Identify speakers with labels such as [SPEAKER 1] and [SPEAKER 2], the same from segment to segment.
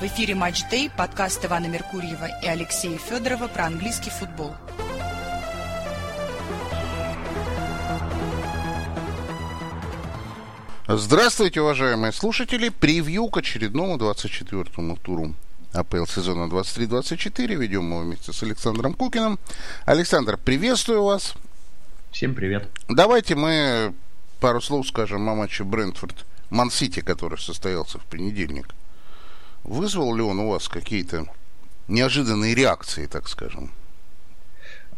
[SPEAKER 1] В эфире «Матч Дэй», подкаст Ивана Меркурьева и Алексея Федорова про английский футбол.
[SPEAKER 2] Здравствуйте, уважаемые слушатели. Превью к очередному 24-му туру АПЛ сезона 23-24. Ведем мы вместе с Александром Кукиным. Александр, приветствую вас.
[SPEAKER 3] Всем привет.
[SPEAKER 2] Давайте мы пару слов скажем о матче Брентфорд Ман-Сити, который состоялся в понедельник. Вызвал ли он у вас какие-то неожиданные реакции, так скажем?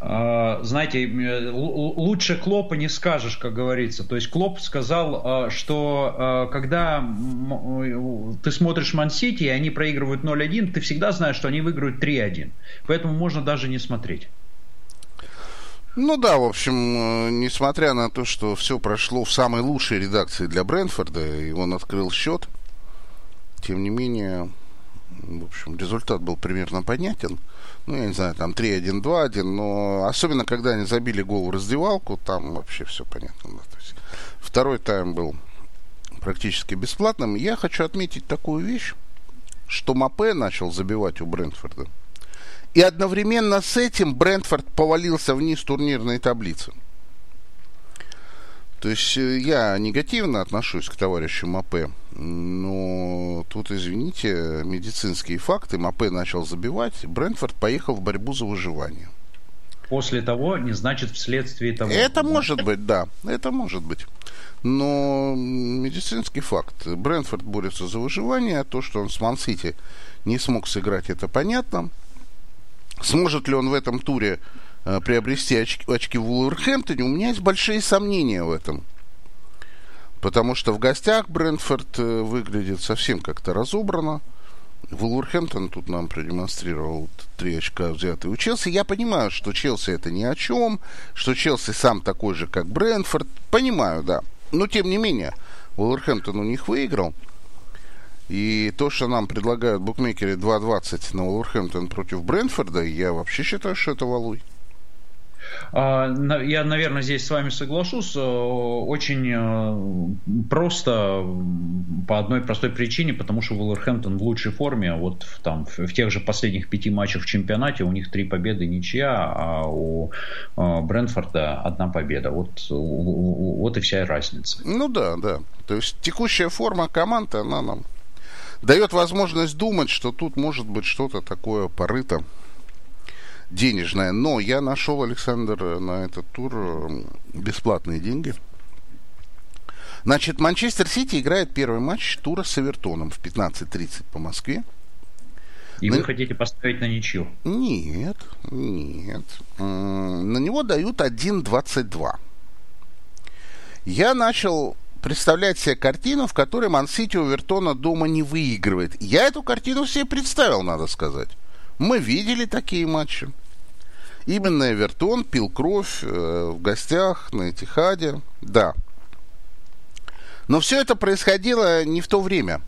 [SPEAKER 3] А, знаете, лучше Клопа не скажешь, как говорится. То есть Клоп сказал, а, что а, когда ты смотришь Ман-Сити, и они проигрывают 0-1, ты всегда знаешь, что они выиграют 3-1. Поэтому можно даже не смотреть.
[SPEAKER 2] Ну да, в общем, э, несмотря на то, что все прошло в самой лучшей редакции для Брэнфорда, и он открыл счет, тем не менее, в общем, результат был примерно понятен. Ну, я не знаю, там 3-1, 2-1, но особенно, когда они забили гол в раздевалку, там вообще все понятно. Да. То есть второй тайм был практически бесплатным. Я хочу отметить такую вещь, что Мапе начал забивать у Брэнфорда. И одновременно с этим Брентфорд повалился вниз турнирной таблицы. То есть э, я негативно отношусь к товарищу Мапе, но тут, извините, медицинские факты. Мапе начал забивать, Брентфорд поехал в борьбу за выживание.
[SPEAKER 3] После того не значит вследствие того.
[SPEAKER 2] Это может быть, да, это может быть. Но медицинский факт. Брентфорд борется за выживание, а то, что он с Ман-Сити не смог сыграть, это понятно. Сможет ли он в этом туре приобрести очки, очки в Уолверхэмптоне? У меня есть большие сомнения в этом. Потому что в гостях Брентфорд э, выглядит совсем как-то разобрано. Вулверхэмптон тут нам продемонстрировал три очка взятые у Челси. Я понимаю, что Челси это ни о чем, что Челси сам такой же, как Брентфорд. Понимаю, да. Но тем не менее, Вулверхэмптон у них выиграл. И то, что нам предлагают букмекеры 2.20 на Уолверхэмптон против Брэнфорда, я вообще считаю, что это валуй.
[SPEAKER 3] А, я, наверное, здесь с вами соглашусь. Э, очень э, просто по одной простой причине, потому что Вулверхэмптон в лучшей форме. Вот там в тех же последних пяти матчах в чемпионате у них три победы, ничья, а у э, Брэнфорда одна победа. Вот, вот и вся разница.
[SPEAKER 2] Ну да, да. То есть текущая форма команды, она нам дает возможность думать, что тут может быть что-то такое порыто денежное. Но я нашел, Александр, на этот тур э, бесплатные деньги. Значит, Манчестер Сити играет первый матч тура с Эвертоном в 15.30 по Москве.
[SPEAKER 3] И на... вы хотите поставить на ничью?
[SPEAKER 2] Нет, нет. На него дают 1.22. Я начал представлять себе картину, в которой Мансити у Вертона дома не выигрывает. Я эту картину себе представил, надо сказать. Мы видели такие матчи. Именно Эвертон пил кровь э, в гостях на Этихаде. Да. Но все это происходило не в то время.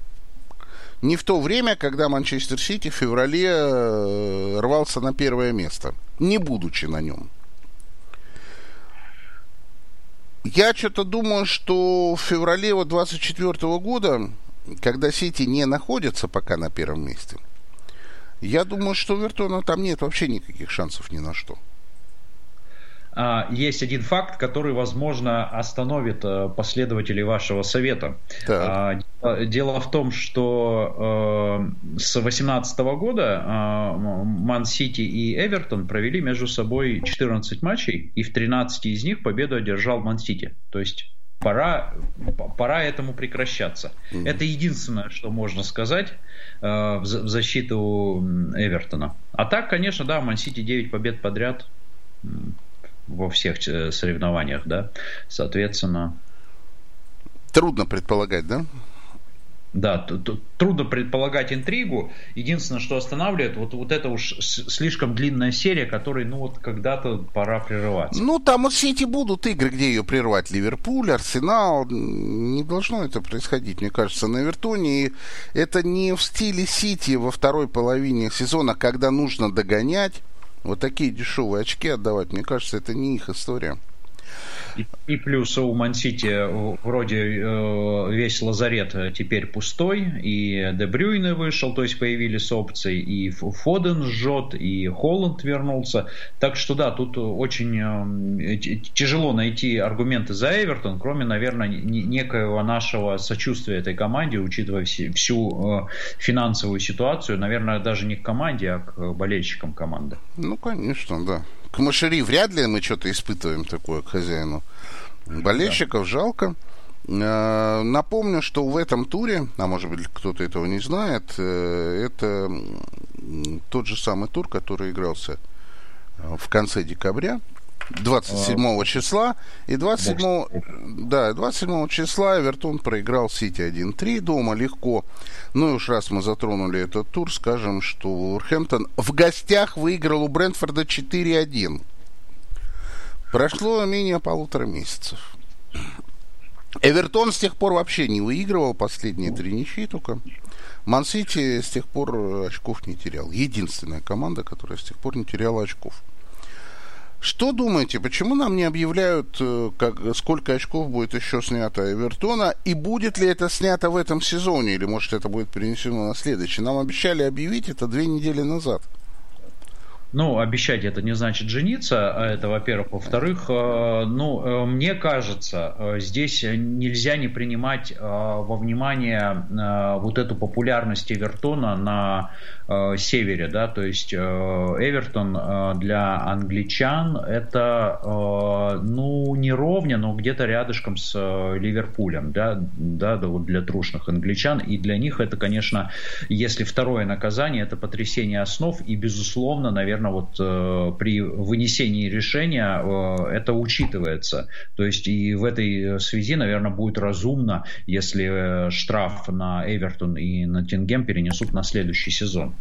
[SPEAKER 2] Не в то время, когда Манчестер Сити в феврале э, рвался на первое место, не будучи на нем. Я что-то думаю, что в феврале вот 24 года, когда Сити не находится пока на первом месте, я думаю, что у Вертона там нет вообще никаких шансов ни на что.
[SPEAKER 3] А, есть один факт, который, возможно, остановит э, последователей вашего совета. Так. А, дело в том, что э, с 2018 года Ман-Сити и Эвертон провели между собой 14 матчей, и в 13 из них победу одержал Ман-Сити. То есть пора, пора этому прекращаться. Mm-hmm. Это единственное, что можно сказать э, в, в защиту Эвертона. А так, конечно, да, Ман-Сити 9 побед подряд во всех э, соревнованиях, да, соответственно.
[SPEAKER 2] Трудно предполагать, да?
[SPEAKER 3] Да, трудно предполагать интригу. Единственное, что останавливает, вот, вот это уж слишком длинная серия, которой, ну вот, когда-то пора прерываться.
[SPEAKER 2] Ну, там вот все эти будут игры, где ее прервать. Ливерпуль, Арсенал. Не должно это происходить, мне кажется, на Вертоне. И это не в стиле Сити во второй половине сезона, когда нужно догонять вот такие дешевые очки отдавать, мне кажется, это не их история.
[SPEAKER 3] И, и плюс у Мансити вроде э, весь лазарет теперь пустой, и Дебрюйне вышел, то есть появились опции, и Фоден жжет, и Холланд вернулся. Так что да, тут очень э, тяжело найти аргументы за Эвертон, кроме, наверное, некоего нашего сочувствия этой команде, учитывая всю э, финансовую ситуацию, наверное, даже не к команде, а к болельщикам команды.
[SPEAKER 2] Ну, конечно, да к Машери вряд ли мы что-то испытываем такое к хозяину. Болельщиков да. жалко. Э, напомню, что в этом туре, а может быть кто-то этого не знает, э, это тот же самый тур, который игрался э, в конце декабря. 27 а, числа. И 27, да, 27 числа Эвертон проиграл Сити 1-3 дома легко. Ну и уж раз мы затронули этот тур, скажем, что Уорхэмптон в гостях выиграл у Брентфорда 4-1. Прошло менее полутора месяцев. Эвертон с тех пор вообще не выигрывал, последние три ничьи только. Мансити с тех пор очков не терял. Единственная команда, которая с тех пор не теряла очков. Что думаете, почему нам не объявляют, э, как, сколько очков будет еще снято Эвертона, и будет ли это снято в этом сезоне, или может это будет перенесено на следующий? Нам обещали объявить это две недели назад.
[SPEAKER 3] Ну, обещать это не значит жениться, а это, во-первых. Во-вторых, э, ну, э, мне кажется, э, здесь нельзя не принимать во внимание вот эту популярность Эвертона на севере, да, то есть Эвертон для англичан это, ну, не ровня, но где-то рядышком с Ливерпулем, да, да, да, вот для трушных англичан, и для них это, конечно, если второе наказание, это потрясение основ, и, безусловно, наверное, наверное, вот э, при вынесении решения э, это учитывается. То есть и в этой связи, наверное, будет разумно, если э, штраф на Эвертон и на Тингем перенесут на следующий сезон.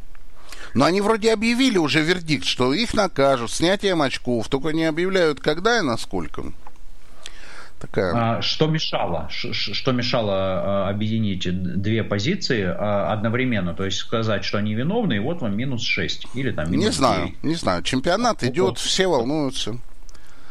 [SPEAKER 2] Но они вроде объявили уже вердикт, что их накажут снятием очков, только не объявляют когда и насколько.
[SPEAKER 3] Такая... А, что мешало? Что мешало а, объединить две позиции а, одновременно? То есть сказать, что они виновны, и вот вам минус 6. Или там минус
[SPEAKER 2] Не знаю, 9. не знаю. Чемпионат идет, все волнуются.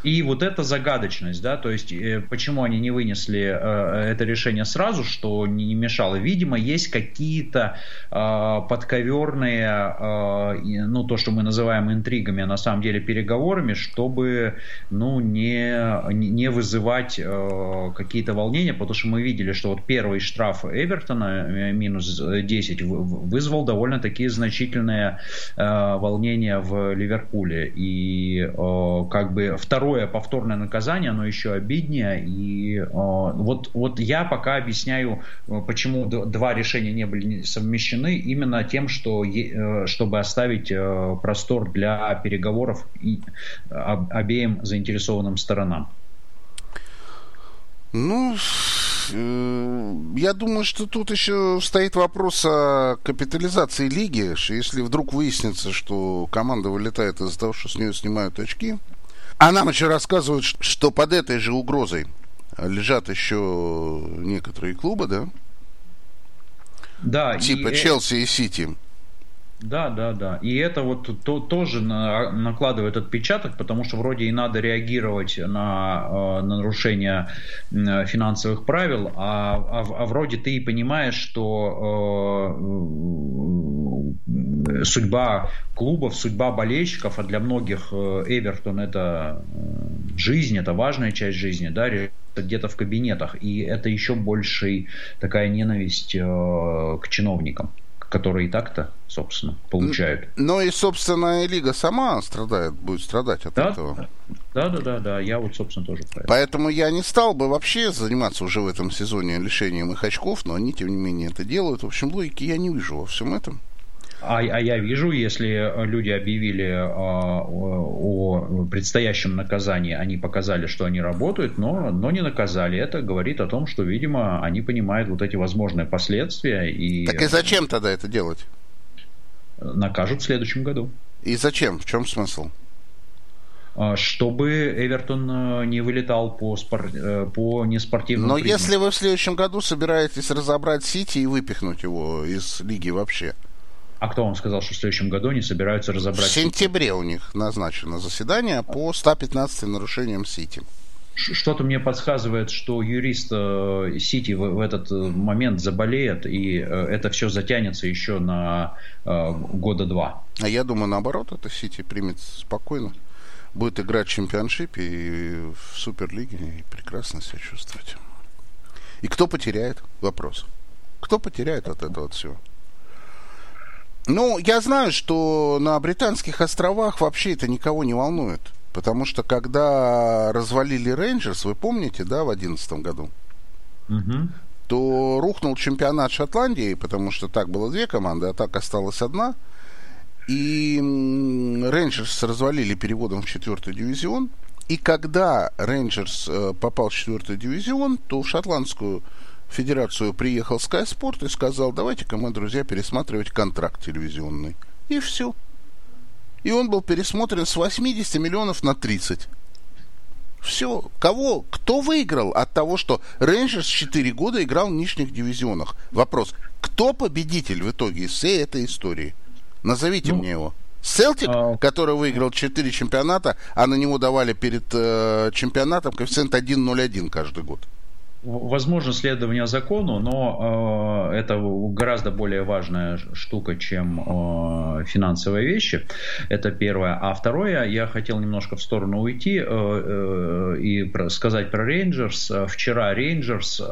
[SPEAKER 3] И вот эта загадочность, да, то есть э, почему они не вынесли э, это решение сразу, что не мешало. Видимо, есть какие-то э, подковерные, э, ну то, что мы называем интригами, а на самом деле переговорами, чтобы, ну не не вызывать э, какие-то волнения, потому что мы видели, что вот первый штраф Эвертона э, минус 10 вызвал довольно такие значительные э, волнения в Ливерпуле и э, как бы второй второе повторное наказание, оно еще обиднее. И э, вот, вот я пока объясняю, э, почему два решения не были совмещены, именно тем, что э, чтобы оставить э, простор для переговоров и, об, обеим заинтересованным сторонам.
[SPEAKER 2] Ну, э, я думаю, что тут еще стоит вопрос о капитализации лиги. Если вдруг выяснится, что команда вылетает из-за того, что с нее снимают очки, а нам еще рассказывают, что под этой же угрозой лежат еще некоторые клубы, да?
[SPEAKER 3] Да.
[SPEAKER 2] Типа и... Челси и Сити.
[SPEAKER 3] Да, да, да. И это вот то, тоже на, накладывает отпечаток, потому что вроде и надо реагировать на, э, на нарушение финансовых правил, а, а, а вроде ты и понимаешь, что э, судьба клубов, судьба болельщиков, а для многих э, Эвертон это э, жизнь, это важная часть жизни, да, где-то в кабинетах, и это еще большая такая ненависть э, к чиновникам которые и так-то, собственно, получают.
[SPEAKER 2] Но и, собственно, и Лига сама страдает, будет страдать от
[SPEAKER 3] да,
[SPEAKER 2] этого.
[SPEAKER 3] Да, да, да, да, я вот, собственно, тоже
[SPEAKER 2] про это. Поэтому я не стал бы вообще заниматься уже в этом сезоне лишением их очков, но они, тем не менее, это делают. В общем, логики я не вижу во всем этом.
[SPEAKER 3] А, а я вижу, если люди объявили а, о, о предстоящем наказании, они показали, что они работают, но, но не наказали. Это говорит о том, что, видимо, они понимают вот эти возможные последствия. И,
[SPEAKER 2] так и зачем тогда это делать?
[SPEAKER 3] Накажут в следующем году.
[SPEAKER 2] И зачем? В чем смысл?
[SPEAKER 3] А, чтобы Эвертон а, не вылетал по, спор... Э, по неспортивным
[SPEAKER 2] Но признакам. если вы в следующем году собираетесь разобрать Сити и выпихнуть его из лиги вообще,
[SPEAKER 3] а кто вам сказал, что в следующем году они собираются разобрать? В
[SPEAKER 2] сентябре у них назначено заседание по 115 нарушениям Сити.
[SPEAKER 3] Что-то мне подсказывает, что юрист э, Сити в, в этот момент заболеет, и это все затянется еще на э, года два.
[SPEAKER 2] А я думаю, наоборот, это Сити примет спокойно. Будет играть в чемпионшипе и в Суперлиге и прекрасно себя чувствовать. И кто потеряет? Вопрос. Кто потеряет от этого всего? Ну, я знаю, что на Британских островах вообще это никого не волнует. Потому что когда развалили Рейнджерс, вы помните, да, в 2011 году, угу. то рухнул чемпионат Шотландии, потому что так было две команды, а так осталась одна. И Рейнджерс развалили переводом в четвертый дивизион. И когда Рейнджерс э, попал в четвертый дивизион, то в шотландскую федерацию приехал Sky Sport и сказал, давайте-ка мы, друзья, пересматривать контракт телевизионный. И все. И он был пересмотрен с 80 миллионов на 30. Все. Кого? Кто выиграл от того, что Рейнджерс 4 года играл в нижних дивизионах? Вопрос. Кто победитель в итоге всей этой истории? Назовите ну, мне его. Селтик, а... который выиграл 4 чемпионата, а на него давали перед э, чемпионатом коэффициент 1.01 каждый год
[SPEAKER 3] возможно следование закону, но э, это гораздо более важная штука, чем э, финансовые вещи. Это первое. А второе, я хотел немножко в сторону уйти э, и сказать про Рейнджерс. Вчера Рейнджерс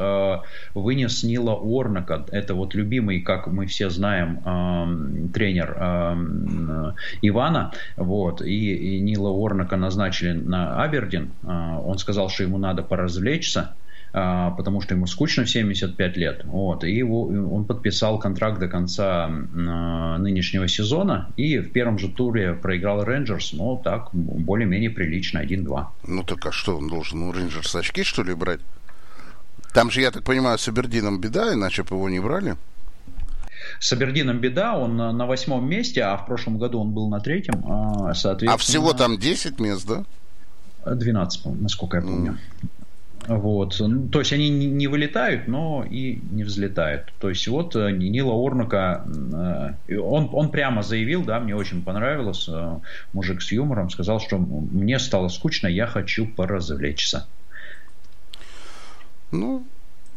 [SPEAKER 3] вынес Нила Уорнока. Это вот любимый, как мы все знаем, тренер Ивана. Вот. И, Нила Уорнока назначили на Абердин. Он сказал, что ему надо поразвлечься. А, потому что ему скучно в 75 лет. Вот, и его, он подписал контракт до конца а, нынешнего сезона и в первом же туре проиграл Рейнджерс, но так более-менее прилично, 1-2.
[SPEAKER 2] Ну так а что, он должен у Рейнджерс очки что ли брать? Там же, я так понимаю, с Абердином беда, иначе бы его не брали.
[SPEAKER 3] С Абердином беда, он на восьмом месте, а в прошлом году он был на третьем. А,
[SPEAKER 2] соответственно... А всего там 10 мест, да?
[SPEAKER 3] 12, насколько я помню. Mm. Вот. То есть они не вылетают, но и не взлетают. То есть вот э, Нила Орнака, э, он, он прямо заявил, да, мне очень понравилось, э, мужик с юмором, сказал, что мне стало скучно, я хочу поразвлечься.
[SPEAKER 2] Ну,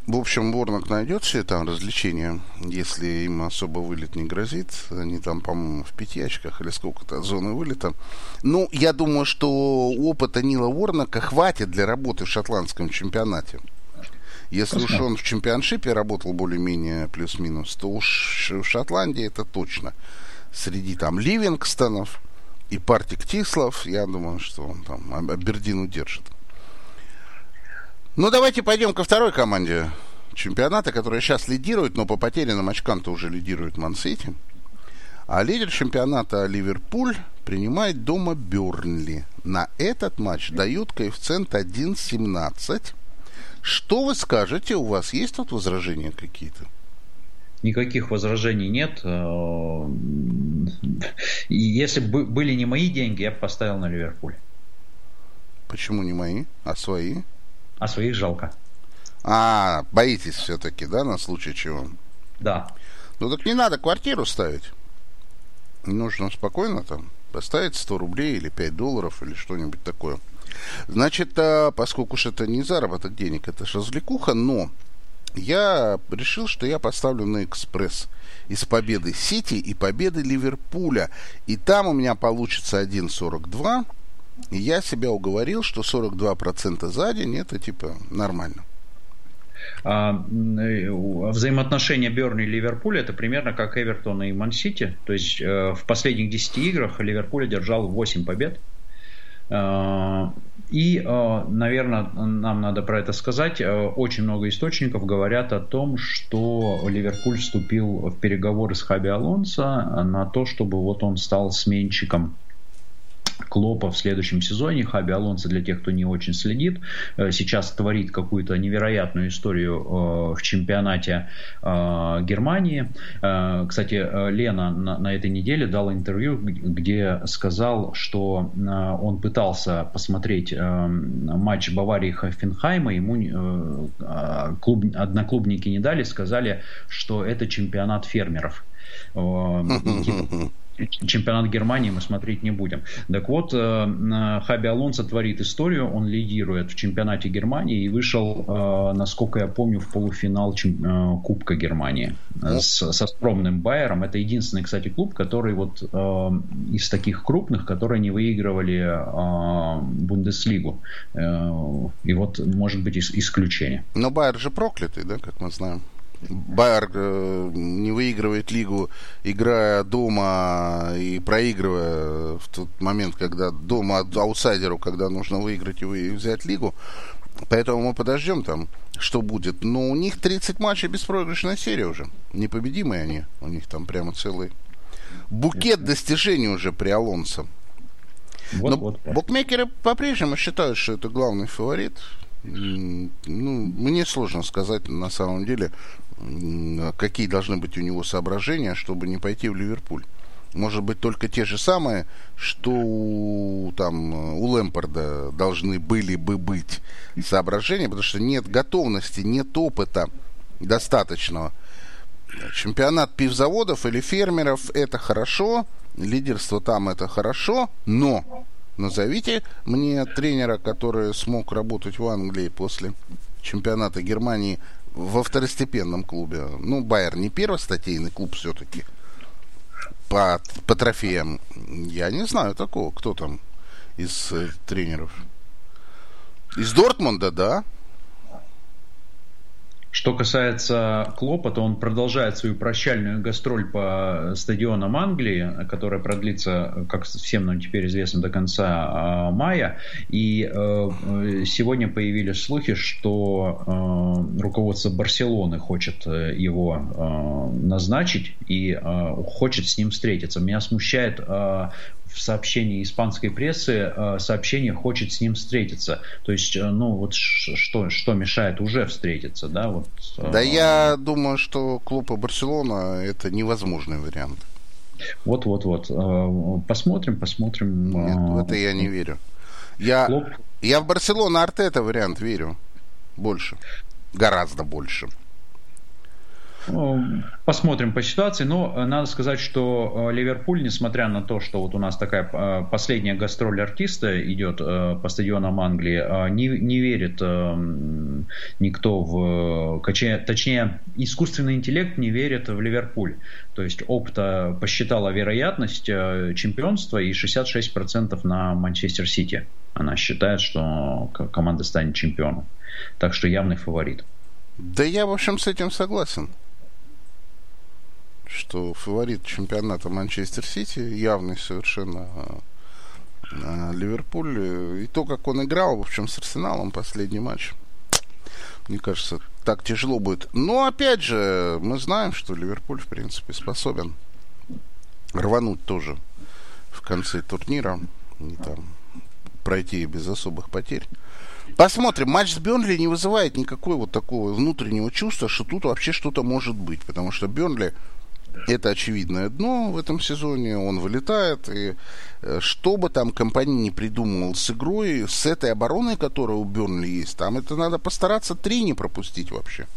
[SPEAKER 2] в общем, Ворнок найдет себе там развлечения, если им особо вылет не грозит. Они там, по-моему, в пяти очках или сколько-то от зоны вылета. Ну, я думаю, что опыта Нила Ворнака хватит для работы в шотландском чемпионате. Если уж он в чемпионшипе работал более-менее плюс-минус, то уж в Шотландии это точно. Среди там Ливингстонов и Партик Тислов, я думаю, что он там Абердин удержит. Ну, давайте пойдем ко второй команде чемпионата, которая сейчас лидирует, но по потерянным очкам-то уже лидирует Ман-Сити. А лидер чемпионата Ливерпуль принимает дома Бернли. На этот матч дают коэффициент 1.17. Что вы скажете? У вас есть тут возражения какие-то?
[SPEAKER 3] Никаких возражений нет. Э, если бы были не мои деньги, я бы поставил на Ливерпуль.
[SPEAKER 2] Почему не мои, а свои?
[SPEAKER 3] А своих жалко.
[SPEAKER 2] А, боитесь все-таки, да, на случай чего?
[SPEAKER 3] Да.
[SPEAKER 2] Ну так не надо квартиру ставить. Нужно спокойно там поставить 100 рублей или 5 долларов или что-нибудь такое. Значит, а, поскольку уж это не заработок денег, это же развлекуха, но я решил, что я поставлю на экспресс из победы Сити и победы Ливерпуля. И там у меня получится 1.42 и я себя уговорил, что 42% за день это типа нормально.
[SPEAKER 3] А, э, взаимоотношения Берни и Ливерпуля это примерно как Эвертона и Ман-Сити. То есть э, в последних 10 играх Ливерпуль одержал 8 побед. А, и, э, наверное, нам надо про это сказать. Очень много источников говорят о том, что Ливерпуль вступил в переговоры с Хаби Алонсо на то, чтобы вот он стал сменщиком Клопа в следующем сезоне. Хаби Алонсо, для тех, кто не очень следит, э, сейчас творит какую-то невероятную историю э, в чемпионате э, Германии. Кстати, Лена на этой неделе дал интервью, где сказал, что он пытался посмотреть матч Баварии Хофенхайма, ему клуб, одноклубники не дали, сказали, что это чемпионат фермеров. Чемпионат Германии мы смотреть не будем. Так вот, э, Хаби Алонсо творит историю, он лидирует в чемпионате Германии и вышел, э, насколько я помню, в полуфинал э, Кубка Германии с, со скромным Байером. Это единственный, кстати, клуб, который вот из таких крупных, которые не выигрывали Бундеслигу. И вот, может быть, исключение.
[SPEAKER 2] Но Байер же проклятый, да, как мы знаем. Байер э, не выигрывает лигу, играя дома и проигрывая в тот момент, когда дома аутсайдеру, когда нужно выиграть и взять лигу. Поэтому мы подождем там, что будет. Но у них 30 матчей беспроигрышная серия уже. Непобедимые они. У них там прямо целый букет достижений уже при Алонсо. Вот, Но вот, букмекеры по-прежнему считают, что это главный фаворит. Ну, мне сложно сказать на самом деле, какие должны быть у него соображения, чтобы не пойти в Ливерпуль. Может быть, только те же самые, что у, там, у Лэмпорда должны были бы быть соображения, потому что нет готовности, нет опыта достаточного. Чемпионат пивзаводов или фермеров – это хорошо, лидерство там – это хорошо, но назовите мне тренера, который смог работать в Англии после чемпионата Германии во второстепенном клубе. Ну, Байер не первостатейный клуб все-таки по, по трофеям. Я не знаю такого, кто там из э, тренеров. Из Дортмунда, да.
[SPEAKER 3] Что касается Клопа, то он продолжает свою прощальную гастроль по стадионам Англии, которая продлится, как всем нам теперь известно, до конца а, мая. И э, сегодня появились слухи, что э, руководство Барселоны хочет э, его назначить и хочет с ним встретиться. Меня смущает в сообщении испанской прессы э, сообщение хочет с ним встретиться. То есть, э, ну вот что, что мешает уже встретиться, да? Вот,
[SPEAKER 2] э, да я думаю, что клуба Барселона это невозможный вариант.
[SPEAKER 3] Вот, вот, вот. Посмотрим, посмотрим.
[SPEAKER 2] Нет, в это я не верю. Я, Клуб... я в Барселона Артета вариант верю. Больше. Гораздо больше.
[SPEAKER 3] Ну, посмотрим по ситуации, но э, надо сказать, что э, Ливерпуль, несмотря на то, что вот у нас такая э, последняя гастроль артиста идет по стадионам Англии, не, не верит никто в... Точнее, искусственный интеллект не верит в Ливерпуль. То есть опыта посчитала вероятность чемпионства и 66% на Манчестер Сити. Она считает, что команда станет чемпионом. Так что явный фаворит.
[SPEAKER 2] Да я, в общем, с этим согласен что фаворит чемпионата Манчестер Сити, явный совершенно а, Ливерпуль. И то, как он играл, в общем, с Арсеналом последний матч, мне кажется, так тяжело будет. Но, опять же, мы знаем, что Ливерпуль, в принципе, способен рвануть тоже в конце турнира и там пройти без особых потерь. Посмотрим. Матч с Бернли не вызывает никакой вот такого внутреннего чувства, что тут вообще что-то может быть. Потому что Бернли это очевидное дно в этом сезоне, он вылетает, и э, что бы там компания не придумывал с игрой, с этой обороной, которая у Бернли есть, там это надо постараться три не пропустить вообще.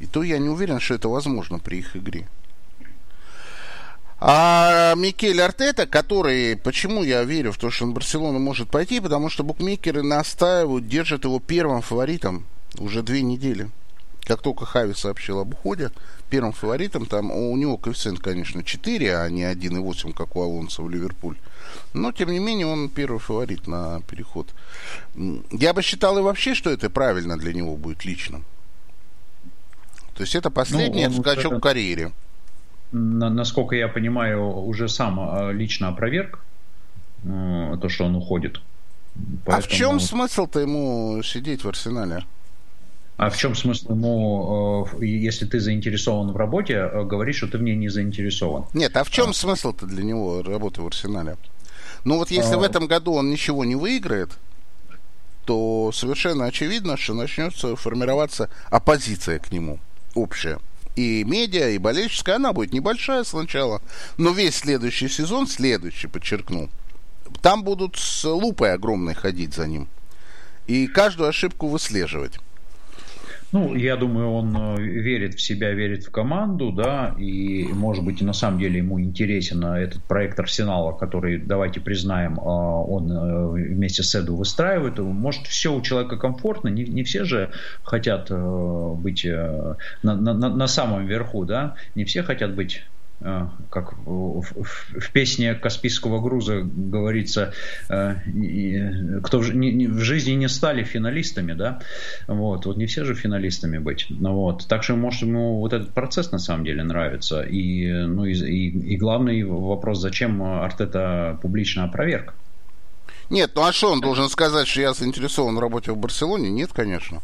[SPEAKER 2] И то я не уверен, что это возможно при их игре. А Микель Артета, который, почему я верю в то, что он Барселона может пойти, потому что букмекеры настаивают, держат его первым фаворитом уже две недели. Как только Хави сообщил об уходе, первым фаворитом, там у него коэффициент, конечно, 4, а не 1,8, как у Алонса в Ливерпуль. Но, тем не менее, он первый фаворит на переход. Я бы считал и вообще, что это правильно для него будет лично. То есть это последний ну, скачок в карьере.
[SPEAKER 3] На, насколько я понимаю, уже сам а, лично опроверг э, то, что он уходит.
[SPEAKER 2] Поэтому... А в чем смысл-то ему сидеть в Арсенале?
[SPEAKER 3] А в чем смысл ему, э, если ты заинтересован в работе, э, говорить, что ты в ней не заинтересован?
[SPEAKER 2] Нет, а в чем а. смысл-то для него работы в Арсенале? Ну вот если а... в этом году он ничего не выиграет, то совершенно очевидно, что начнется формироваться оппозиция к нему, общая. И медиа, и болельческая, она будет небольшая сначала, но весь следующий сезон, следующий, подчеркну, там будут с лупой огромной ходить за ним. И каждую ошибку выслеживать.
[SPEAKER 3] Ну, я думаю, он э, верит в себя, верит в команду, да, и, может быть, и на самом деле ему интересен э, этот проект Арсенала, который, давайте признаем, э, он вместе с Эду выстраивает. Может, все у человека комфортно, не, не все же хотят быть на, на, на самом верху, да, не все хотят быть как в, песне Каспийского груза говорится, э, кто в, в жизни не стали финалистами, да, вот, вот не все же финалистами быть, ну вот, так что, может, ему вот этот процесс на самом деле нравится, и, ну, и, и, и главный вопрос, зачем Артета публично опроверг?
[SPEAKER 2] Нет, ну а что он должен сказать, что я заинтересован в работе в Барселоне? Нет, конечно.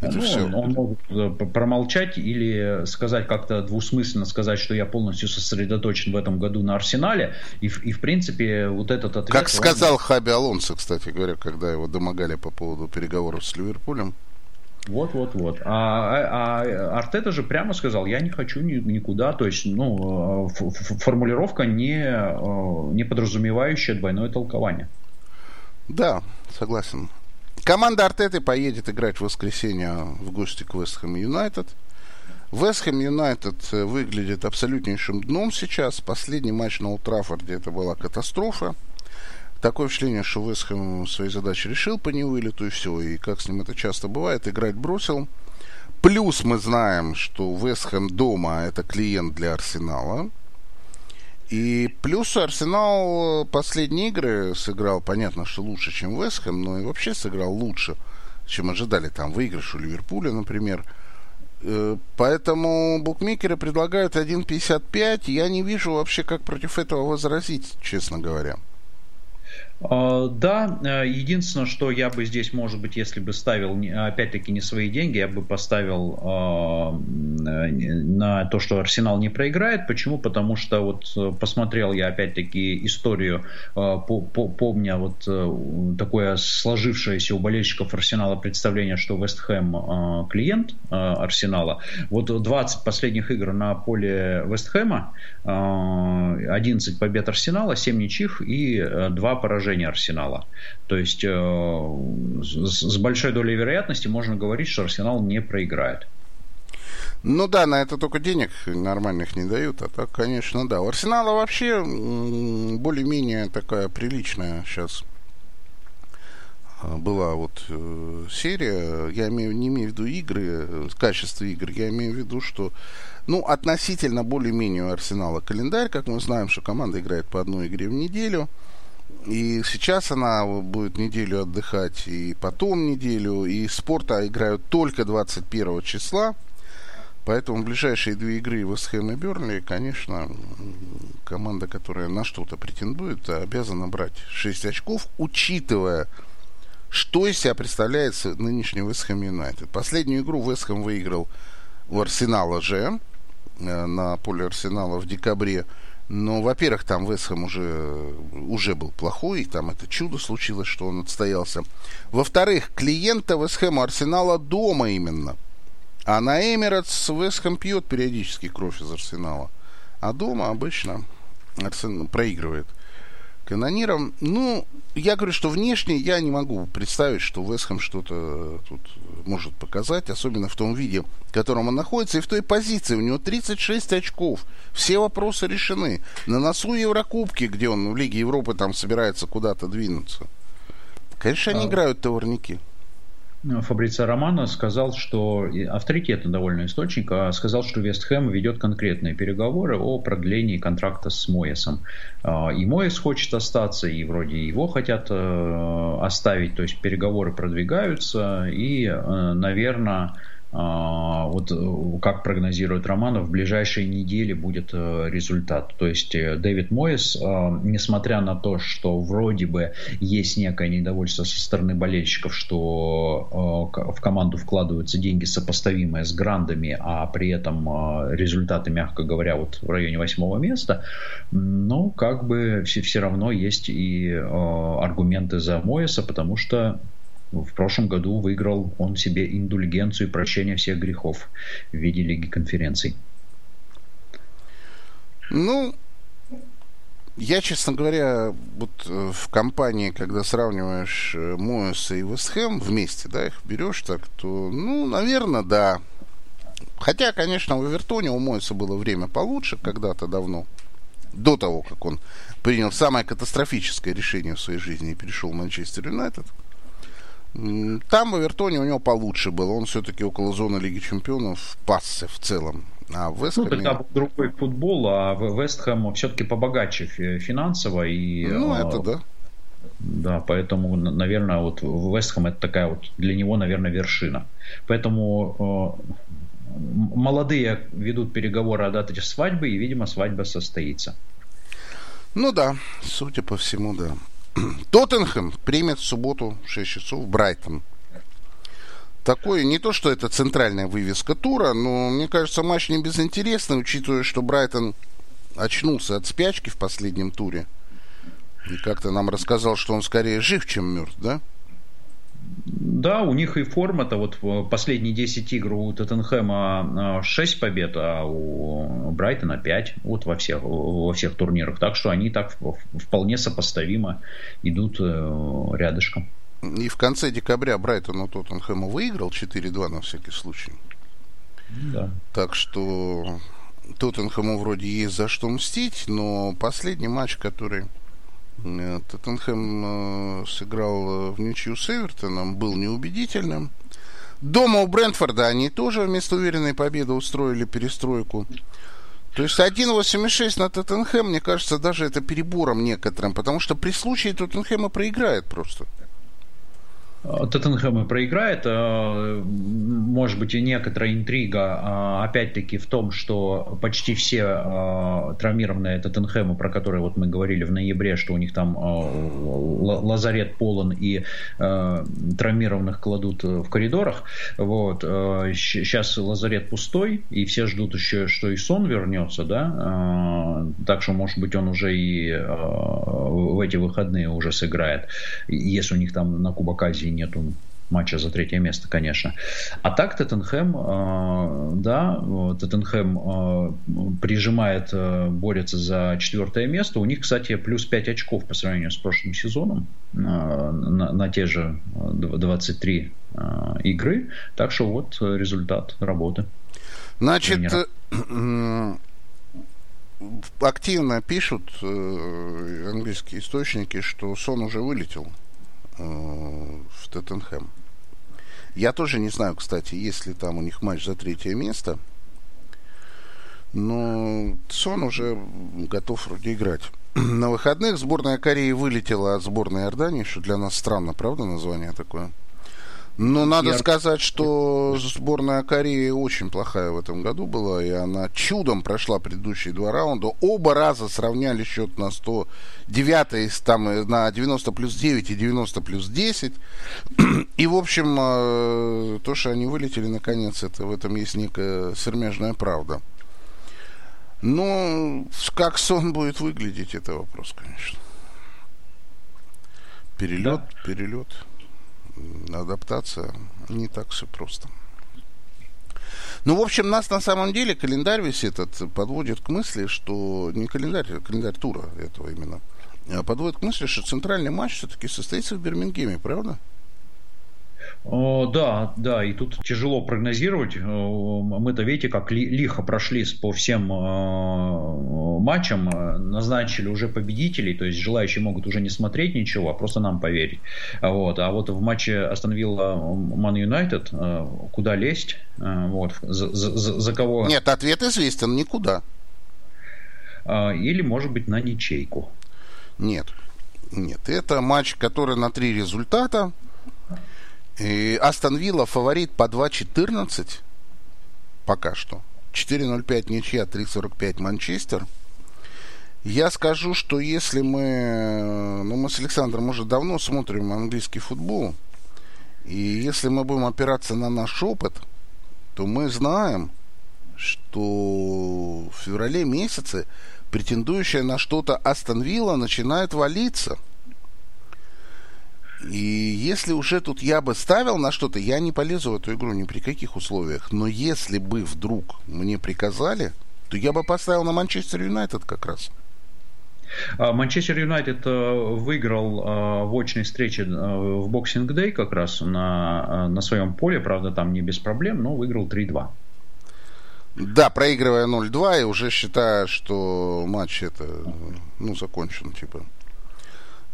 [SPEAKER 3] Это ну, все. Он, может э, промолчать или сказать как-то двусмысленно сказать, что я полностью сосредоточен в этом году на Арсенале. И, и в принципе, вот этот ответ...
[SPEAKER 2] Как сказал он... Хаби Алонсо, кстати говоря, когда его домогали по поводу переговоров с Ливерпулем.
[SPEAKER 3] Вот, вот, вот. А, а, а Артета же прямо сказал, я не хочу ни, никуда. То есть, ну, э, формулировка не, э, не подразумевающая двойное толкование.
[SPEAKER 2] Да, согласен. Команда Артеты поедет играть в воскресенье в гости к Вестхэм Юнайтед. Вестхэм Юнайтед выглядит абсолютнейшим дном сейчас. Последний матч на Ултрафорде это была катастрофа. Такое впечатление, что Вестхэм свои задачи решил по невылету и все. И как с ним это часто бывает, играть бросил. Плюс мы знаем, что Вестхэм дома это клиент для Арсенала. И плюс Арсенал последние игры сыграл, понятно, что лучше, чем Вестхэм, но и вообще сыграл лучше, чем ожидали. Там выигрыш у Ливерпуля, например. Э, поэтому букмекеры предлагают 1.55. Я не вижу вообще, как против этого возразить, честно говоря.
[SPEAKER 3] А, да, э, единственное, что я бы здесь, может быть, если бы ставил, опять-таки, не свои деньги, я бы поставил а, э, на то, что Арсенал не проиграет. Почему? Потому что вот э, посмотрел я, опять-таки, историю, а, помня вот такое сложившееся у болельщиков Арсенала представление, что Вест Хэм клиент Арсенала. Вот 20 последних игр на поле Вест Хэма, 11 побед Арсенала, 7 ничьих и 2 поражения поражение Арсенала. То есть э, с, большой долей вероятности можно говорить, что Арсенал не проиграет.
[SPEAKER 2] Ну да, на это только денег нормальных не дают, а так, конечно, да. У Арсенала вообще более-менее такая приличная сейчас а, была вот э, серия, я имею, не имею в виду игры, э, качество игр, я имею в виду, что, ну, относительно более-менее у Арсенала календарь, как мы знаем, что команда играет по одной игре в неделю, и сейчас она будет неделю отдыхать, и потом неделю. И спорта играют только 21 числа. Поэтому ближайшие две игры Вестхэм и Бернли, конечно, команда, которая на что-то претендует, обязана брать 6 очков, учитывая, что из себя представляет нынешний Вестхэм Юнайтед. Последнюю игру Вестхэм выиграл у Арсенала же э, на поле Арсенала в декабре но, во-первых, там Вестхэм уже, уже был плохой, и там это чудо случилось, что он отстоялся. Во-вторых, клиента Вестхэма Арсенала дома именно. А на Эмиратс Вестхэм пьет периодически кровь из Арсенала. А дома обычно Арсенал проигрывает канонирам. Ну, я говорю, что внешне я не могу представить, что Вестхэм что-то тут может показать, особенно в том виде, в котором он находится, и в той позиции. У него 36 очков. Все вопросы решены. На носу Еврокубки, где он в Лиге Европы там собирается куда-то двинуться. Конечно, они а... играют товарники.
[SPEAKER 3] Фабрица Романо сказал, что авторитетный довольно источник, а сказал, что Вестхэм ведет конкретные переговоры о продлении контракта с Моесом. А, и Моес хочет остаться, и вроде его хотят э, оставить, то есть переговоры продвигаются, и, э, наверное, вот э, как прогнозирует Романов, в ближайшие недели будет э, результат. То есть э, Дэвид Моис, несмотря на то, что вроде бы есть некое недовольство со стороны болельщиков, что в команду вкладываются деньги сопоставимые с грандами, а при этом результаты, мягко говоря, вот в районе восьмого места, но как бы все, все равно есть и аргументы за Моиса, потому что в прошлом году выиграл он себе индульгенцию и прощение всех грехов в виде Лиги конференций.
[SPEAKER 2] Ну, Я, честно говоря, вот э, в компании, когда сравниваешь э, Моэса и Вестхэм вместе, да, их берешь так, то, ну, наверное, да. Хотя, конечно, в Эвертоне у Моэса было время получше когда-то давно, до того, как он принял самое катастрофическое решение в своей жизни и перешел в Манчестер Юнайтед. Там в Эвертоне у него получше было. Он все-таки около зоны Лиги Чемпионов пасся в целом.
[SPEAKER 3] А в Вестхэме... Ну, тогда был другой футбол, а в Вестхэм все-таки побогаче финансово. И,
[SPEAKER 2] ну, а, это да.
[SPEAKER 3] Да, поэтому, наверное, вот Вестхэм это такая вот для него, наверное, вершина. Поэтому молодые ведут переговоры о дате свадьбы, и, видимо, свадьба состоится.
[SPEAKER 2] Ну да, судя по всему, да. Тоттенхэм примет в субботу в 6 часов Брайтон такой, не то, что это центральная вывеска тура, но мне кажется, матч не безинтересный, учитывая, что Брайтон очнулся от спячки в последнем туре. И как-то нам рассказал, что он скорее жив, чем мертв, да?
[SPEAKER 3] Да, у них и форма-то вот последние 10 игр у Тоттенхэма 6 а, побед, а у Брайтона 5 вот во всех, во всех турнирах. Так что они так вполне сопоставимо идут э, рядышком.
[SPEAKER 2] И в конце декабря Брайтон у Тоттенхэма выиграл 4-2 на всякий случай. Да. Так что Тоттенхэму вроде есть за что мстить, но последний матч, который Тоттенхэм э, сыграл э, в ничью с Эвертоном, был неубедительным. Дома у Брентфорда они тоже вместо уверенной победы устроили перестройку. То есть 1.86 на Тоттенхэм, мне кажется, даже это перебором некоторым, потому что при случае Тоттенхэма проиграет просто.
[SPEAKER 3] Тоттенхэм проиграет. Э, может быть, и некоторая интрига, а, опять-таки, в том, что почти все э, травмированные Тоттенхэмы, про которые вот мы говорили в ноябре, что у них там э, лазарет полон и травмированных кладут в коридорах. Вот. Сейчас лазарет пустой, и все ждут еще, что и сон вернется, да. Так что, может быть, он уже и в эти выходные уже сыграет, если у них там на Кубок Азии нету матча за третье место, конечно. А так Тоттенхэм, э, да, Тоттенхэм э, прижимает, э, борется за четвертое место. У них, кстати, плюс 5 очков по сравнению с прошлым сезоном на, на те же 23 игры. Так что вот результат работы.
[SPEAKER 2] Значит, активно пишут английские источники, что Сон уже вылетел в Тоттенхэм. Я тоже не знаю, кстати, есть ли там у них матч за третье место. Но Сон уже готов вроде играть. На выходных сборная Кореи вылетела от сборной Иордании, что для нас странно, правда, название такое? Но надо Я... сказать, что сборная Кореи очень плохая в этом году была, и она чудом прошла предыдущие два раунда. Оба раза сравняли счет на 109, там, э, на 90 плюс 9 и 90 плюс 10. И, в общем, э, то, что они вылетели, наконец, это в этом есть некая сермяжная правда. Но как сон будет выглядеть, это вопрос, конечно. Перелет, да. перелет адаптация не так все просто. Ну, в общем, нас на самом деле календарь весь этот подводит к мысли, что не календарь, а календарь тура этого именно, а подводит к мысли, что центральный матч все-таки состоится в Бирмингеме, правда?
[SPEAKER 3] Да, да, и тут тяжело прогнозировать. Мы-то, видите, как лихо прошли по всем э, матчам, назначили уже победителей, то есть желающие могут уже не смотреть ничего, а просто нам поверить. Вот. А вот в матче остановила Ман Юнайтед, куда лезть, э, вот, за, за, за кого...
[SPEAKER 2] Нет, ответ известен, никуда.
[SPEAKER 3] Или, может быть, на ничейку.
[SPEAKER 2] Нет, нет, это матч, который на три результата. И Астон Вилла фаворит по 2.14 пока что. 4.05 ничья, 3.45 Манчестер. Я скажу, что если мы... Ну, мы с Александром уже давно смотрим английский футбол. И если мы будем опираться на наш опыт, то мы знаем, что в феврале месяце претендующая на что-то Астон Вилла начинает валиться – и если уже тут я бы ставил на что-то, я не полезу в эту игру ни при каких условиях. Но если бы вдруг мне приказали, то я бы поставил на Манчестер Юнайтед как раз.
[SPEAKER 3] Манчестер Юнайтед выиграл в очной встрече в Boxing Day как раз на, на своем поле, правда, там не без проблем, но выиграл 3-2.
[SPEAKER 2] Да, проигрывая 0-2 и уже считая, что матч это, ну, закончен, типа.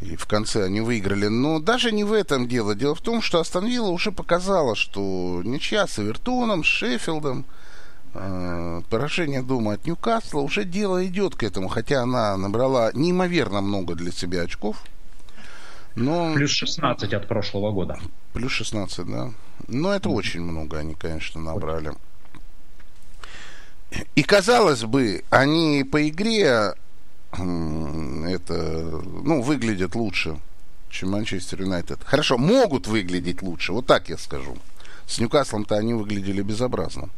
[SPEAKER 2] И в конце они выиграли. Но даже не в этом дело. Дело в том, что Астон Вилла уже показала, что ничья с Эвертоном, с Шеффилдом, э, поражение дома от Ньюкасла, уже дело идет к этому. Хотя она набрала неимоверно много для себя очков.
[SPEAKER 3] Но... Плюс 16 от прошлого года.
[SPEAKER 2] Плюс 16, да. Но это mm-hmm. очень много они, конечно, набрали. И казалось бы, они по игре это, ну, выглядят лучше, чем Манчестер Юнайтед. Хорошо, могут выглядеть лучше, вот так я скажу. С Ньюкаслом-то они выглядели безобразно.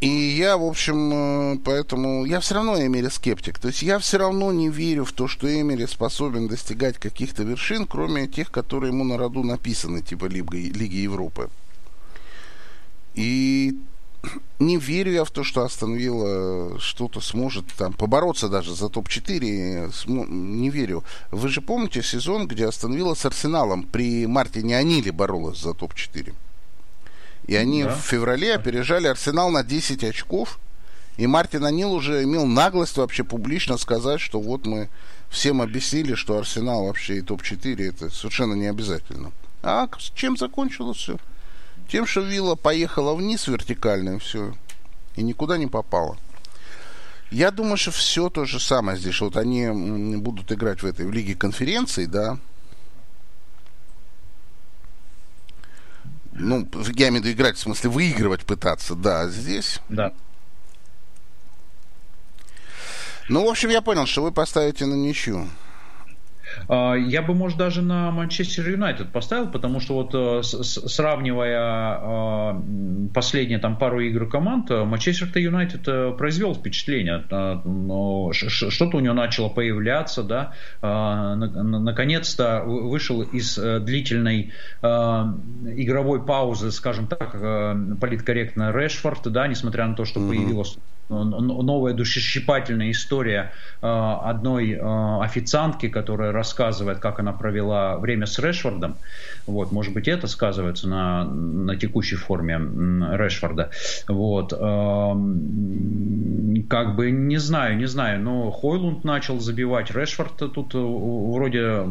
[SPEAKER 2] И я, в общем, э, поэтому я все равно Эмери скептик. То есть я все равно не верю в то, что Эмери способен достигать каких-то вершин, кроме тех, которые ему на роду написаны, типа Лиги, Лиги Европы. И не верю я в то, что Астон Вилла что-то сможет там побороться даже за топ-4. Не верю. Вы же помните сезон, где Астон Вилла с Арсеналом при Мартине Аниле боролась за топ-4? И они да. в феврале опережали Арсенал на 10 очков. И Мартин Анил уже имел наглость вообще публично сказать, что вот мы всем объяснили, что Арсенал вообще и топ-4 это совершенно не обязательно. А чем закончилось все? Тем, что вилла поехала вниз вертикально, и все. И никуда не попала. Я думаю, что все то же самое здесь. Вот они будут играть в этой в лиге конференций, да. Ну, я имею в виду играть, в смысле выигрывать пытаться, да, здесь.
[SPEAKER 3] Да.
[SPEAKER 2] Ну, в общем, я понял, что вы поставите на ничью.
[SPEAKER 3] А, я бы, может, даже на Манчестер Юнайтед поставил, потому что вот э, сравнивая а, последние там пару игр команд, э, Манчестер Юнайтед э, произвел впечатление. Что-то у него начало появляться, да. А, наконец-то вышел из длительной игровой паузы, скажем так, политкорректно Решфорд, да, несмотря на то, что mm-hmm. появилась новая душесчипательная история э, одной э, официантки, которая рассказывает, как она провела время с Решфордом. Вот, может быть, это сказывается на, на текущей форме Решфорда. Вот. Эм, как бы не знаю, не знаю, но Хойлунд начал забивать. Решфорд тут э, вроде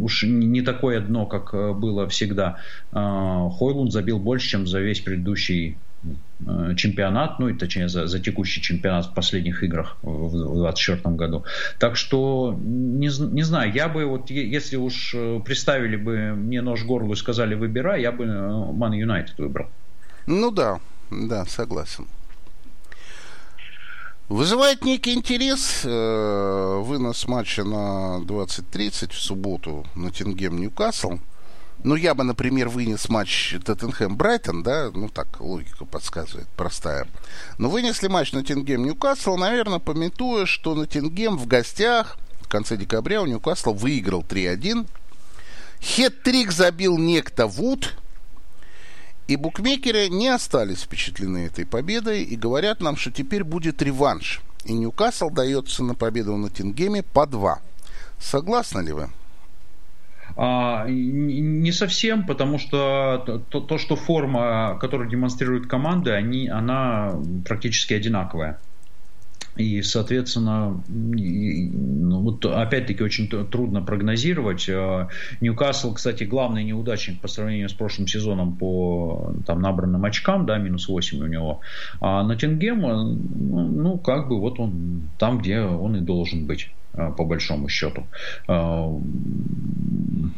[SPEAKER 3] уж не такое дно, как было всегда. Хойлунд забил больше, чем за весь предыдущий чемпионат, ну и точнее за, за текущий чемпионат в последних играх в 2024 году. Так что не, не знаю, я бы вот если уж э, представили бы мне нож в горло и сказали выбирай, я бы Ман э, Юнайтед выбрал.
[SPEAKER 2] Ну да, да, согласен. Вызывает некий интерес э, вынос матча на 20.30 в субботу на Тингем Ньюкасл. Ну, я бы, например, вынес матч Тоттенхэм-Брайтон, да, ну, так, логика подсказывает, простая. Но вынесли матч на Тингем-Ньюкасл, наверное, пометуя, что на Тингем в гостях в конце декабря у Ньюкасла выиграл 3-1. Хет-трик забил некто Вуд, и букмекеры не остались впечатлены этой победой и говорят нам, что теперь будет реванш. И Ньюкасл дается на победу на Тингеме по 2. Согласны ли вы?
[SPEAKER 3] А, не совсем, потому что то, то, что форма, которую демонстрируют команды, они, она практически одинаковая. И, соответственно, ну, вот опять-таки очень трудно прогнозировать. А, Ньюкасл, кстати, главный неудачник по сравнению с прошлым сезоном по там, набранным очкам, да, минус 8 у него. А Ноттингем, ну, ну, как бы вот он там, где он и должен быть. Э, по большому счету.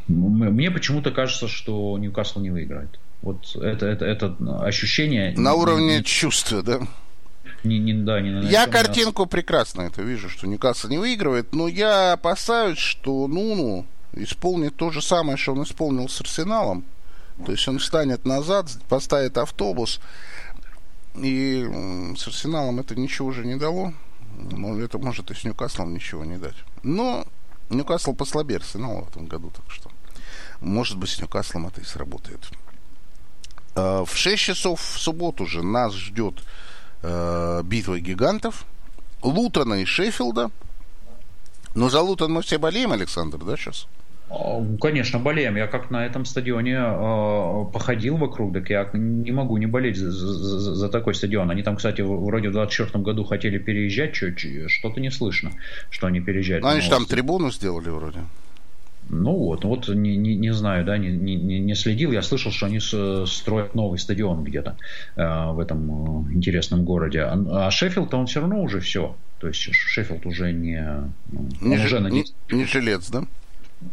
[SPEAKER 3] Мне почему-то кажется, что Ньюкасл не выиграет. Вот это, это, это ощущение...
[SPEAKER 2] На уровне чувства, да?
[SPEAKER 3] Не, не, да, не
[SPEAKER 2] я картинку нас... прекрасно это вижу, что Ньюкасл не выигрывает, но я опасаюсь, что Нуну исполнит то же самое, что он исполнил с Арсеналом. То есть он встанет назад, поставит автобус, и с Арсеналом это ничего уже не дало. Ну, это может и с Ньюкаслом ничего не дать. Но Ньюкасл послабее Арсенала в этом году, так что может быть с Ньюкаслом это и сработает. А, в 6 часов в субботу же нас ждет э, битва гигантов. Лутона и Шеффилда. Но за Лутон мы все болеем, Александр, да, сейчас?
[SPEAKER 3] А, конечно, болеем. Я как на этом стадионе э, походил вокруг, так я не могу не болеть за, за, за такой стадион. Они там, кстати, вроде в 24 году хотели переезжать, что-то не слышно, что они переезжают.
[SPEAKER 2] Ну, они же там трибуну сделали вроде.
[SPEAKER 3] Ну вот, вот не, не, не знаю, да, не, не, не следил. Я слышал, что они строят новый стадион где-то э, в этом э, интересном городе. А, а Шеффилд, он все равно уже все. То есть Шеффилд уже не...
[SPEAKER 2] Ну, не, уже не, не жилец, да?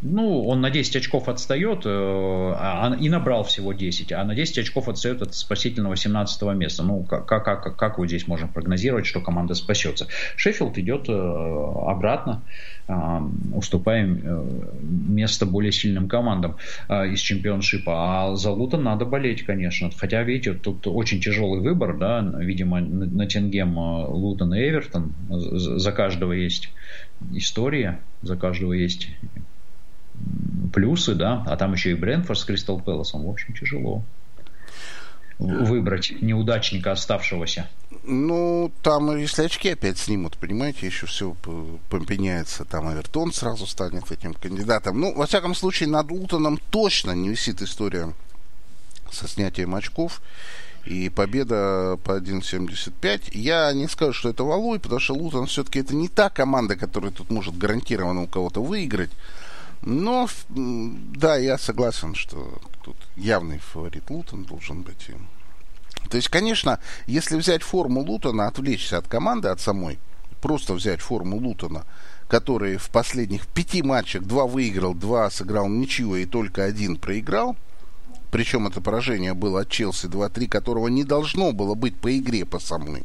[SPEAKER 3] Ну, он на 10 очков отстает э, а, а, и набрал всего 10, а на 10 очков отстает от спасительного 17 места. Ну, как, как, как, как вот здесь можем прогнозировать, что команда спасется? Шеффилд идет э, обратно, э, уступая место более сильным командам из чемпионшипа. А за Лутон надо болеть, конечно. Хотя, видите, тут очень тяжелый выбор, да, видимо, на Тенгем Лутон и Эвертон. За каждого есть история, за каждого есть плюсы, да, а там еще и Брэнфорд с Кристал Пэласом, в общем, тяжело выбрать неудачника оставшегося.
[SPEAKER 2] Ну, там, если очки опять снимут, понимаете, еще все поменяется. Там Авертон сразу станет этим кандидатом. Ну, во всяком случае, над Лутоном точно не висит история со снятием очков. И победа по 1.75. Я не скажу, что это валуй, потому что Лутон все-таки это не та команда, которая тут может гарантированно у кого-то выиграть. Но, да, я согласен, что тут явный фаворит Лутон должен быть. То есть, конечно, если взять форму Лутона, отвлечься от команды, от самой, просто взять форму Лутона, который в последних пяти матчах два выиграл, два сыграл ничего и только один проиграл, причем это поражение было от Челси 2-3, которого не должно было быть по игре по самой,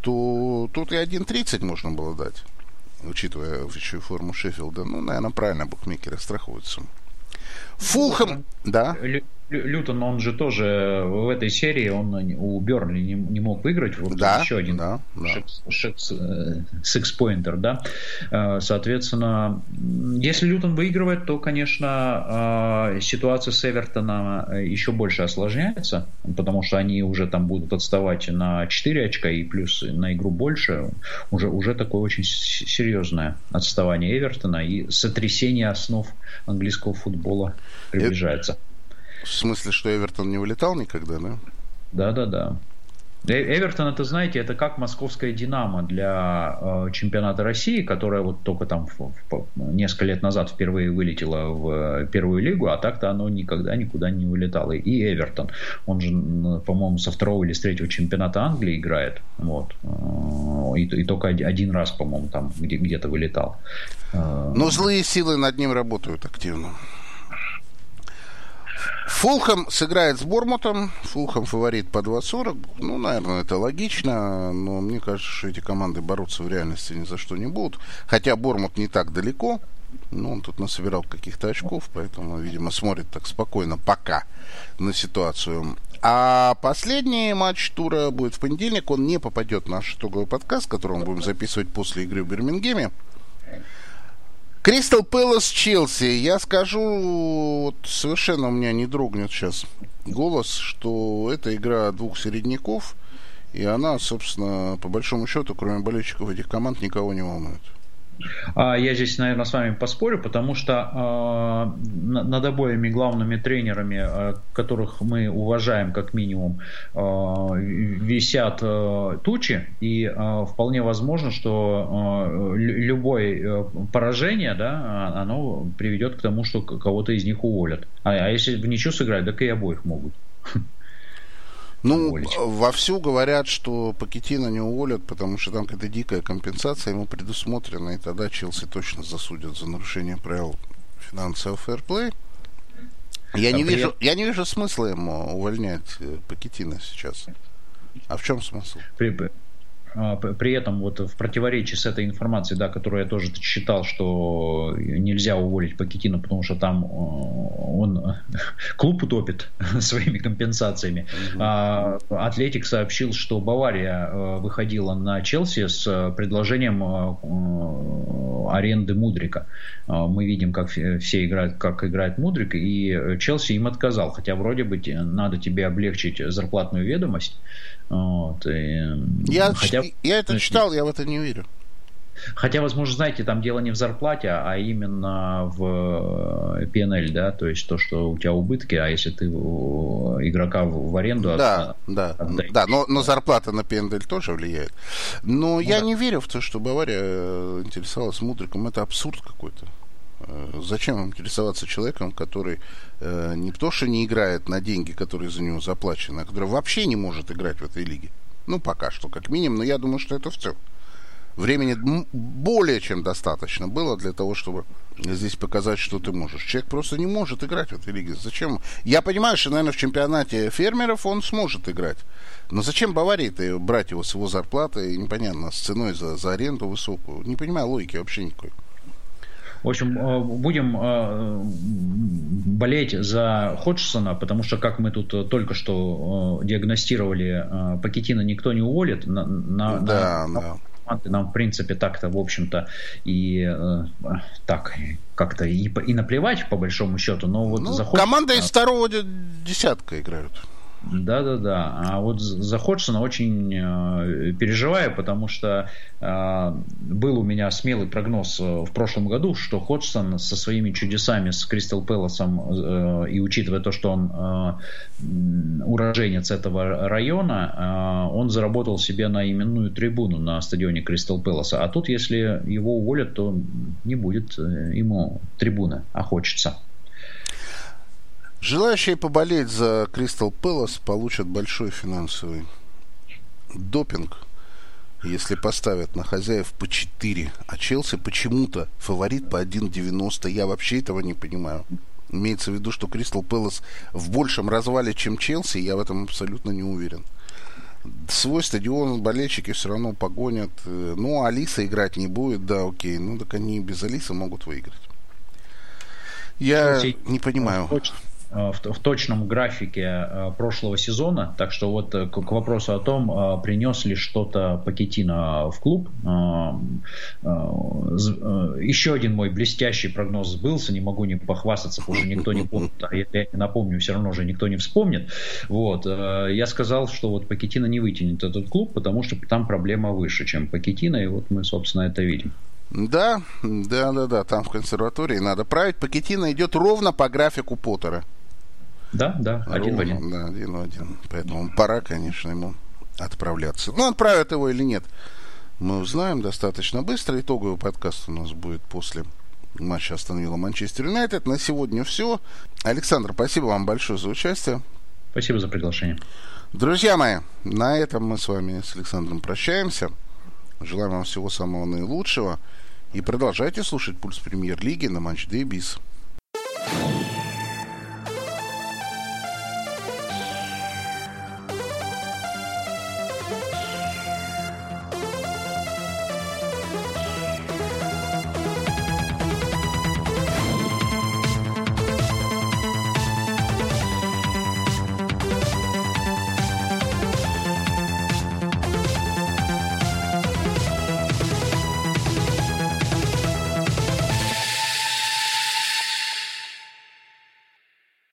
[SPEAKER 2] то тут и 1.30 можно было дать учитывая еще форму Шеффилда, ну, наверное, правильно букмекеры страхуются. Фулхэм, да.
[SPEAKER 3] Лютон, он же тоже в этой серии, он у Бернли не, не мог выиграть. Вот да, еще один да, сикс-поинтер, да. Э, соответственно, если Лютон выигрывает, то, конечно, э, ситуация с Эвертоном э, еще больше осложняется, потому что они уже там будут отставать на 4 очка и плюс на игру больше. Уже, уже такое очень серьезное отставание Эвертона и сотрясение основ английского футбола приближается.
[SPEAKER 2] В смысле, что Эвертон не вылетал никогда, да?
[SPEAKER 3] Да, да, да. Эвертон, это, знаете, это как московская «Динамо» для э, чемпионата России, которая вот только там в, в, несколько лет назад впервые вылетела в первую лигу, а так-то оно никогда никуда не вылетало. И Эвертон, он же, по-моему, со второго или с третьего чемпионата Англии играет, вот, э, и, и только один раз, по-моему, там где, где-то вылетал.
[SPEAKER 2] Э, Но злые силы над ним работают активно. Фулхэм сыграет с Бормутом. Фулхэм фаворит по 2.40. Ну, наверное, это логично. Но мне кажется, что эти команды бороться в реальности ни за что не будут. Хотя Бормут не так далеко. Ну, он тут насобирал каких-то очков, поэтому, видимо, смотрит так спокойно пока на ситуацию. А последний матч тура будет в понедельник. Он не попадет в наш итоговый подкаст, который мы будем записывать после игры в Бирмингеме. Кристал Пэлас Челси. Я скажу, вот совершенно у меня не дрогнет сейчас голос, что это игра двух середняков, и она, собственно, по большому счету, кроме болельщиков этих команд, никого не волнует.
[SPEAKER 3] А, я здесь, наверное, с вами поспорю, потому что э, над обоими главными тренерами, э, которых мы уважаем как минимум, э, висят э, тучи, и э, вполне возможно, что э, любое поражение, да, оно приведет к тому, что кого-то из них уволят. А, а если в ничью сыграть, так и обоих могут.
[SPEAKER 2] Ну, уволить. вовсю говорят, что Пакетина не уволят, потому что там какая-то дикая компенсация ему предусмотрена, и тогда Челси точно засудят за нарушение правил финансового фэрплей. Я а не, при... вижу, я не вижу смысла ему увольнять э, Пакетина сейчас. А в чем смысл?
[SPEAKER 3] При, а, при этом вот в противоречии с этой информацией, да, которую я тоже читал, что нельзя уволить Пакетина, потому что там э, он клуб утопит своими компенсациями. Угу. Атлетик сообщил, что Бавария э, выходила на Челси с предложением э, аренды Мудрика. Мы видим, как все играют, как играет Мудрик, и Челси им отказал, хотя вроде бы надо тебе облегчить зарплатную ведомость. Вот,
[SPEAKER 2] и, я, хотя, я это читал, я в это не верю.
[SPEAKER 3] Хотя, возможно, знаете, там дело не в зарплате, а именно в PNL, да, то есть то, что у тебя убытки, а если ты игрока в аренду
[SPEAKER 2] Да, от, да, отдаешь. да, но, но зарплата на PNL тоже влияет. Но ну, я да. не верю в то, что Бавария э, интересовалась Мудриком, это абсурд какой-то. Э, зачем интересоваться человеком, который э, не то, что не играет на деньги, которые за него заплачены, а который вообще не может играть в этой лиге? Ну, пока что, как минимум, но я думаю, что это все. Времени более чем достаточно было для того, чтобы здесь показать, что ты можешь. Человек просто не может играть в этой лиге. Зачем? Я понимаю, что, наверное, в чемпионате фермеров он сможет играть. Но зачем Баварии-то брать его с его зарплатой, непонятно, с ценой за, за аренду высокую? Не понимаю логики вообще никакой.
[SPEAKER 3] В общем, э, будем э, болеть за Ходжсона, потому что, как мы тут только что э, диагностировали, Пакетина никто не уволит. На, на, да, на, да команды нам, в принципе, так-то, в общем-то, и э, так, как-то и, и наплевать, по большому счету, но вот ну,
[SPEAKER 2] захочется... Команда из второго десятка играют.
[SPEAKER 3] Да, да, да. А вот за Ходжсона очень э, переживаю, потому что э, был у меня смелый прогноз э, в прошлом году, что Ходжсон со своими чудесами с Кристал Пэласом э, и учитывая то, что он э, уроженец этого района, э, он заработал себе на именную трибуну на стадионе Кристал Пэласа. А тут, если его уволят, то не будет э, ему трибуны, а хочется.
[SPEAKER 2] Желающие поболеть за Кристал Пэлас получат большой финансовый допинг, если поставят на хозяев по 4, а Челси почему-то фаворит по 1,90. Я вообще этого не понимаю. Имеется в виду, что Кристал Пэлас в большем развале, чем Челси, я в этом абсолютно не уверен. Свой стадион болельщики все равно погонят. Ну, Алиса играть не будет, да, окей. Ну, так они без Алисы могут выиграть. Я не понимаю.
[SPEAKER 3] Э, в, в точном графике э, прошлого сезона. Так что вот э, к, к вопросу о том, принес ли что-то Пакетина в клуб. Еще один мой блестящий прогноз сбылся, не могу не похвастаться, потому что никто не помнит, а я напомню, все равно уже никто не вспомнит. Вот. Я сказал, что вот Пакетина не вытянет этот клуб, потому что там проблема выше, чем Пакетина, и вот мы, собственно, это видим.
[SPEAKER 2] Да, да, да, да, там в консерватории надо править. Пакетина идет ровно по графику Поттера.
[SPEAKER 3] Да, да, один в один.
[SPEAKER 2] Да, один в один. Поэтому пора, конечно, ему отправляться. Ну, отправят его или нет, мы узнаем достаточно быстро. Итоговый подкаст у нас будет после матча остановила Манчестер Юнайтед. На сегодня все. Александр, спасибо вам большое за участие.
[SPEAKER 3] Спасибо за приглашение.
[SPEAKER 2] Друзья мои, на этом мы с вами с Александром прощаемся. Желаем вам всего самого наилучшего. И продолжайте слушать «Пульс Премьер-лиги» на Матч Day Биз.